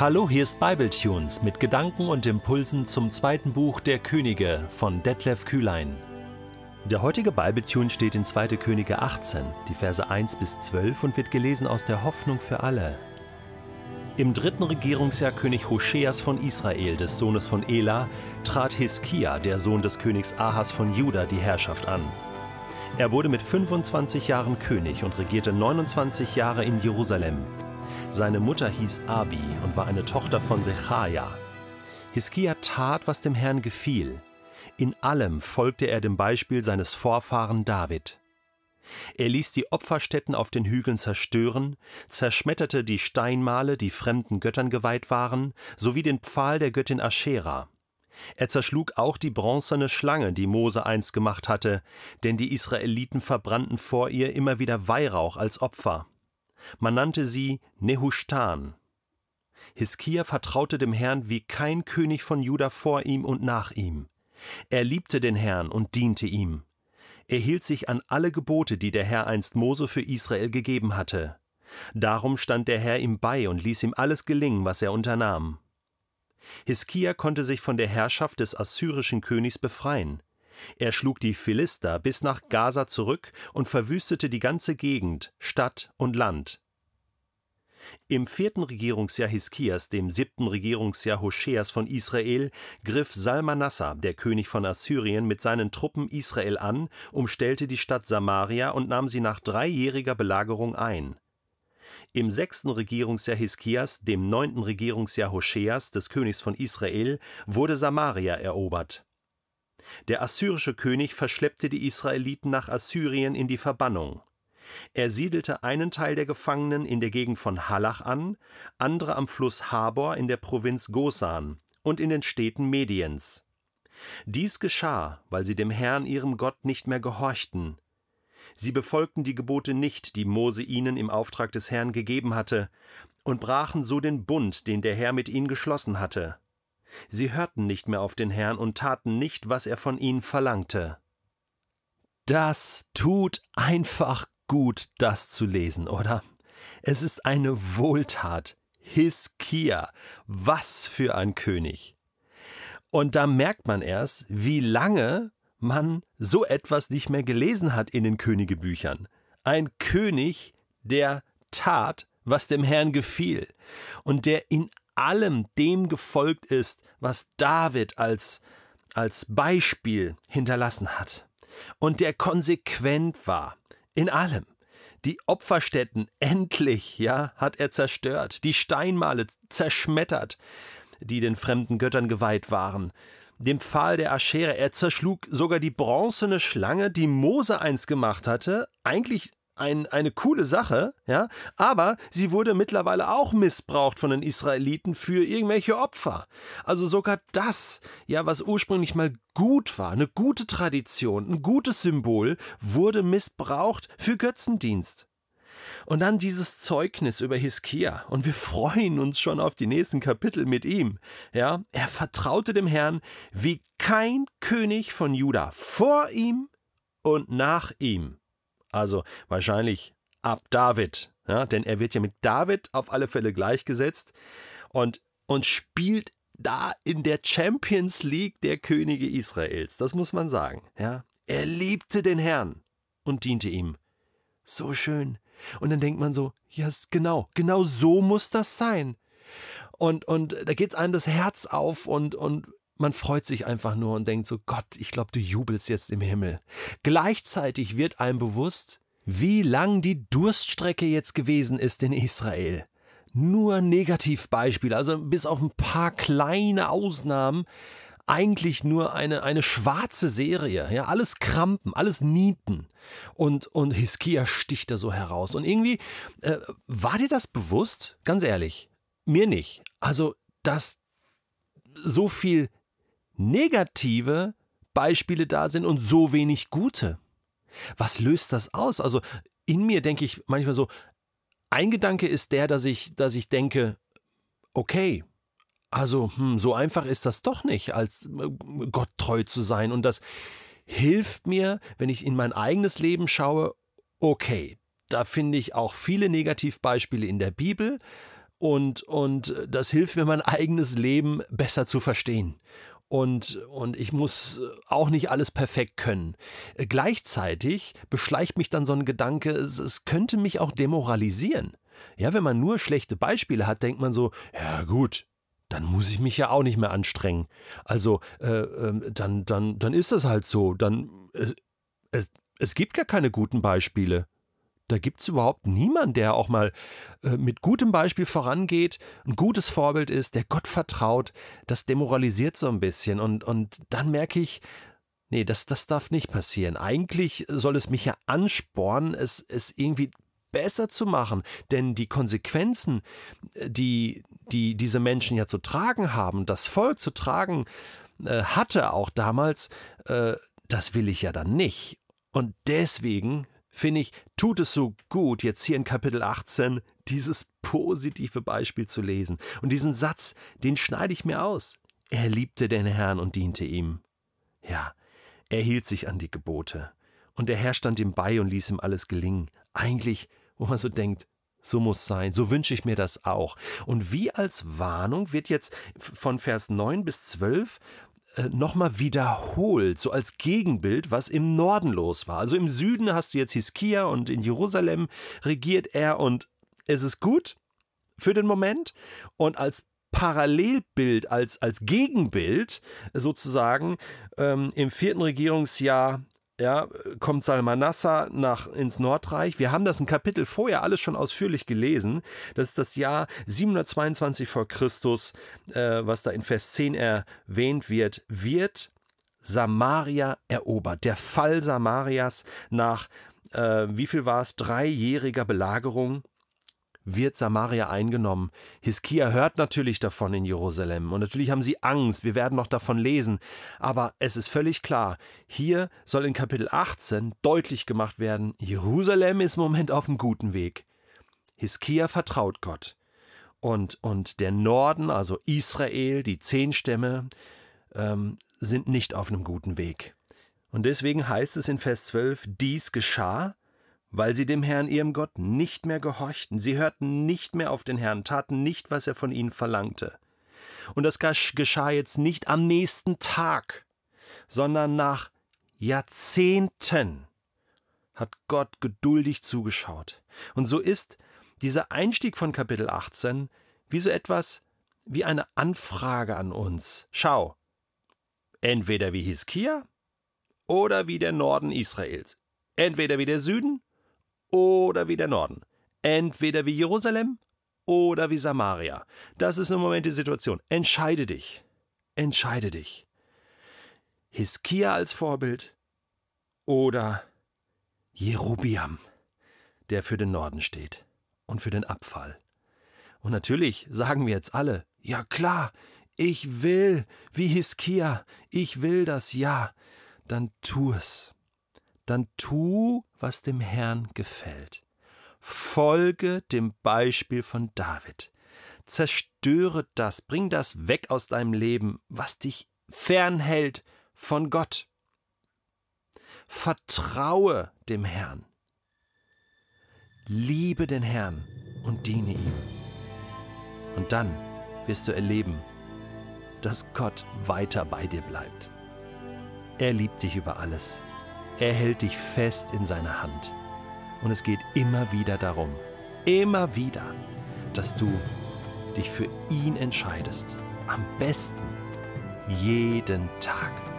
Hallo, hier ist Bibletunes mit Gedanken und Impulsen zum zweiten Buch der Könige von Detlef Kühlein. Der heutige Bibletune steht in 2. Könige 18, die Verse 1 bis 12 und wird gelesen aus der Hoffnung für alle. Im dritten Regierungsjahr König Hoscheas von Israel, des Sohnes von Ela, trat Hiskia, der Sohn des Königs Ahas von Juda, die Herrschaft an. Er wurde mit 25 Jahren König und regierte 29 Jahre in Jerusalem. Seine Mutter hieß Abi und war eine Tochter von Sechaja. Hiskia tat, was dem Herrn gefiel. In allem folgte er dem Beispiel seines Vorfahren David. Er ließ die Opferstätten auf den Hügeln zerstören, zerschmetterte die Steinmale, die fremden Göttern geweiht waren, sowie den Pfahl der Göttin Aschera. Er zerschlug auch die bronzene Schlange, die Mose einst gemacht hatte, denn die Israeliten verbrannten vor ihr immer wieder Weihrauch als Opfer. Man nannte sie Nehushtan. Hiskia vertraute dem Herrn wie kein König von Juda vor ihm und nach ihm. Er liebte den Herrn und diente ihm. Er hielt sich an alle Gebote, die der Herr einst Mose für Israel gegeben hatte. Darum stand der Herr ihm bei und ließ ihm alles gelingen, was er unternahm. Hiskia konnte sich von der Herrschaft des assyrischen Königs befreien. Er schlug die Philister bis nach Gaza zurück und verwüstete die ganze Gegend, Stadt und Land. Im vierten Regierungsjahr Hiskias, dem siebten Regierungsjahr Hoscheas von Israel, griff Salmanassar, der König von Assyrien, mit seinen Truppen Israel an, umstellte die Stadt Samaria und nahm sie nach dreijähriger Belagerung ein. Im sechsten Regierungsjahr Hiskias, dem neunten Regierungsjahr Hoscheas, des Königs von Israel, wurde Samaria erobert. Der assyrische König verschleppte die Israeliten nach Assyrien in die Verbannung. Er siedelte einen Teil der Gefangenen in der Gegend von Halach an, andere am Fluss Habor in der Provinz Gosan und in den Städten Mediens. Dies geschah, weil sie dem Herrn ihrem Gott nicht mehr gehorchten. Sie befolgten die Gebote nicht, die Mose ihnen im Auftrag des Herrn gegeben hatte, und brachen so den Bund, den der Herr mit ihnen geschlossen hatte. Sie hörten nicht mehr auf den Herrn und taten nicht, was er von ihnen verlangte. Das tut einfach gut, das zu lesen, oder? Es ist eine Wohltat. Hiskia, was für ein König. Und da merkt man erst, wie lange man so etwas nicht mehr gelesen hat in den Königebüchern. Ein König, der tat, was dem Herrn gefiel und der in allem dem gefolgt ist, was David als, als Beispiel hinterlassen hat. Und der konsequent war in allem. Die Opferstätten endlich, ja, hat er zerstört, die Steinmale zerschmettert, die den fremden Göttern geweiht waren, dem Pfahl der Aschere, er zerschlug sogar die bronzene Schlange, die Mose einst gemacht hatte, eigentlich ein, eine coole Sache, ja, aber sie wurde mittlerweile auch missbraucht von den Israeliten für irgendwelche Opfer. Also sogar das, ja, was ursprünglich mal gut war, eine gute Tradition, ein gutes Symbol, wurde missbraucht für Götzendienst. Und dann dieses Zeugnis über Hiskia. Und wir freuen uns schon auf die nächsten Kapitel mit ihm. Ja, er vertraute dem Herrn wie kein König von Juda vor ihm und nach ihm. Also wahrscheinlich ab David, ja, denn er wird ja mit David auf alle Fälle gleichgesetzt und, und spielt da in der Champions League der Könige Israels. Das muss man sagen. Ja. Er liebte den Herrn und diente ihm. So schön. Und dann denkt man so, ja, genau, genau so muss das sein. Und, und da geht einem das Herz auf und, und man freut sich einfach nur und denkt so, Gott, ich glaube, du jubelst jetzt im Himmel. Gleichzeitig wird einem bewusst, wie lang die Durststrecke jetzt gewesen ist in Israel. Nur Negativbeispiele, also bis auf ein paar kleine Ausnahmen, eigentlich nur eine, eine schwarze Serie. Ja, alles Krampen, alles Nieten. Und, und Hiskia sticht da so heraus. Und irgendwie, äh, war dir das bewusst? Ganz ehrlich, mir nicht. Also, dass so viel negative Beispiele da sind und so wenig gute. Was löst das aus? Also in mir denke ich manchmal so, ein Gedanke ist der, dass ich, dass ich denke, okay, also hm, so einfach ist das doch nicht, als äh, Gott treu zu sein. Und das hilft mir, wenn ich in mein eigenes Leben schaue, okay, da finde ich auch viele Negativbeispiele in der Bibel und, und das hilft mir, mein eigenes Leben besser zu verstehen. Und, und ich muss auch nicht alles perfekt können. Gleichzeitig beschleicht mich dann so ein Gedanke, es, es könnte mich auch demoralisieren. Ja, wenn man nur schlechte Beispiele hat, denkt man so, ja gut, dann muss ich mich ja auch nicht mehr anstrengen. Also, äh, äh, dann, dann, dann ist das halt so. Dann, äh, es, es gibt gar keine guten Beispiele. Da gibt es überhaupt niemanden, der auch mal äh, mit gutem Beispiel vorangeht, ein gutes Vorbild ist, der Gott vertraut. Das demoralisiert so ein bisschen. Und, und dann merke ich, nee, das, das darf nicht passieren. Eigentlich soll es mich ja anspornen, es, es irgendwie besser zu machen. Denn die Konsequenzen, äh, die, die diese Menschen ja zu tragen haben, das Volk zu tragen äh, hatte auch damals, äh, das will ich ja dann nicht. Und deswegen finde ich, tut es so gut, jetzt hier in Kapitel 18 dieses positive Beispiel zu lesen. Und diesen Satz, den schneide ich mir aus. Er liebte den Herrn und diente ihm. Ja, er hielt sich an die Gebote. Und der Herr stand ihm bei und ließ ihm alles gelingen. Eigentlich, wo man so denkt, so muss sein, so wünsche ich mir das auch. Und wie als Warnung wird jetzt von Vers 9 bis 12 äh, nochmal wiederholt, so als Gegenbild, was im Norden los war. Also im Süden hast du jetzt Hiskia und in Jerusalem regiert er und es ist gut für den Moment. Und als Parallelbild, als, als Gegenbild sozusagen ähm, im vierten Regierungsjahr ja, kommt Salmanassar nach, ins Nordreich. Wir haben das ein Kapitel vorher alles schon ausführlich gelesen. Das ist das Jahr 722 vor Christus, äh, was da in Vers 10 erwähnt wird, wird Samaria erobert. Der Fall Samarias nach, äh, wie viel war es, dreijähriger Belagerung wird Samaria eingenommen. Hiskia hört natürlich davon in Jerusalem und natürlich haben sie Angst, wir werden noch davon lesen, aber es ist völlig klar, hier soll in Kapitel 18 deutlich gemacht werden, Jerusalem ist im Moment auf einem guten Weg. Hiskia vertraut Gott. Und, und der Norden, also Israel, die zehn Stämme, ähm, sind nicht auf einem guten Weg. Und deswegen heißt es in Vers 12, dies geschah, weil sie dem Herrn ihrem Gott nicht mehr gehorchten, sie hörten nicht mehr auf den Herrn, taten nicht, was er von ihnen verlangte. Und das geschah jetzt nicht am nächsten Tag, sondern nach Jahrzehnten hat Gott geduldig zugeschaut. Und so ist dieser Einstieg von Kapitel 18 wie so etwas wie eine Anfrage an uns. Schau, entweder wie Hiskia oder wie der Norden Israels, entweder wie der Süden oder wie der Norden. Entweder wie Jerusalem oder wie Samaria. Das ist im Moment die Situation. Entscheide dich. Entscheide dich. Hiskia als Vorbild oder Jerubiam, der für den Norden steht und für den Abfall. Und natürlich sagen wir jetzt alle, ja klar, ich will, wie Hiskia, ich will das, ja, dann tu es dann tu, was dem Herrn gefällt. Folge dem Beispiel von David. Zerstöre das, bring das weg aus deinem Leben, was dich fernhält von Gott. Vertraue dem Herrn. Liebe den Herrn und diene ihm. Und dann wirst du erleben, dass Gott weiter bei dir bleibt. Er liebt dich über alles. Er hält dich fest in seiner Hand. Und es geht immer wieder darum, immer wieder, dass du dich für ihn entscheidest. Am besten jeden Tag.